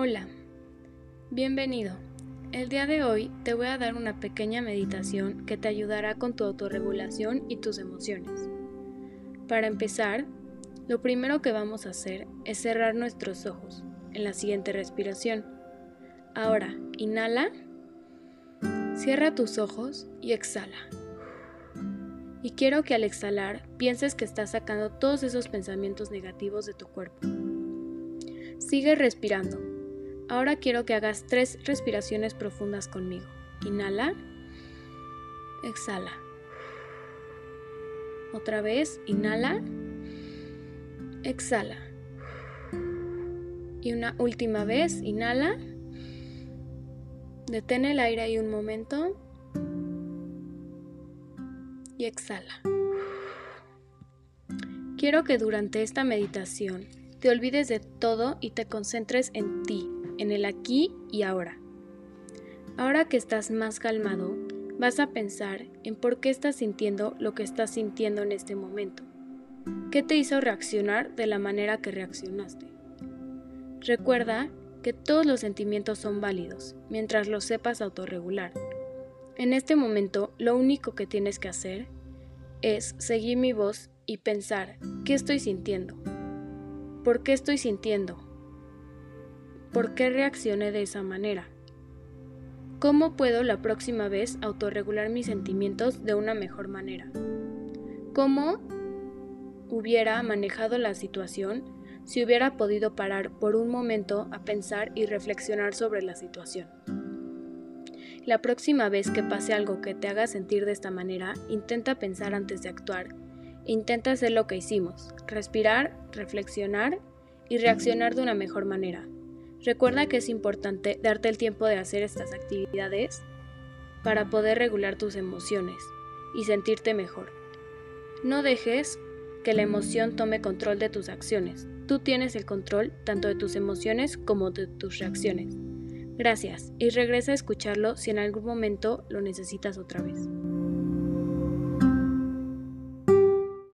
Hola, bienvenido. El día de hoy te voy a dar una pequeña meditación que te ayudará con tu autorregulación y tus emociones. Para empezar, lo primero que vamos a hacer es cerrar nuestros ojos en la siguiente respiración. Ahora, inhala, cierra tus ojos y exhala. Y quiero que al exhalar pienses que estás sacando todos esos pensamientos negativos de tu cuerpo. Sigue respirando Ahora quiero que hagas tres respiraciones profundas conmigo. Inhala. Exhala. Otra vez, inhala. Exhala. Y una última vez, inhala. Detén el aire ahí un momento. Y exhala. Quiero que durante esta meditación te olvides de todo y te concentres en ti, en el aquí y ahora. Ahora que estás más calmado, vas a pensar en por qué estás sintiendo lo que estás sintiendo en este momento. ¿Qué te hizo reaccionar de la manera que reaccionaste? Recuerda que todos los sentimientos son válidos mientras los sepas autorregular. En este momento, lo único que tienes que hacer es seguir mi voz y pensar, ¿qué estoy sintiendo? ¿Por qué estoy sintiendo? ¿Por qué reaccioné de esa manera? ¿Cómo puedo la próxima vez autorregular mis sentimientos de una mejor manera? ¿Cómo hubiera manejado la situación si hubiera podido parar por un momento a pensar y reflexionar sobre la situación? La próxima vez que pase algo que te haga sentir de esta manera, intenta pensar antes de actuar. Intenta hacer lo que hicimos, respirar, reflexionar y reaccionar de una mejor manera. Recuerda que es importante darte el tiempo de hacer estas actividades para poder regular tus emociones y sentirte mejor. No dejes que la emoción tome control de tus acciones. Tú tienes el control tanto de tus emociones como de tus reacciones. Gracias y regresa a escucharlo si en algún momento lo necesitas otra vez.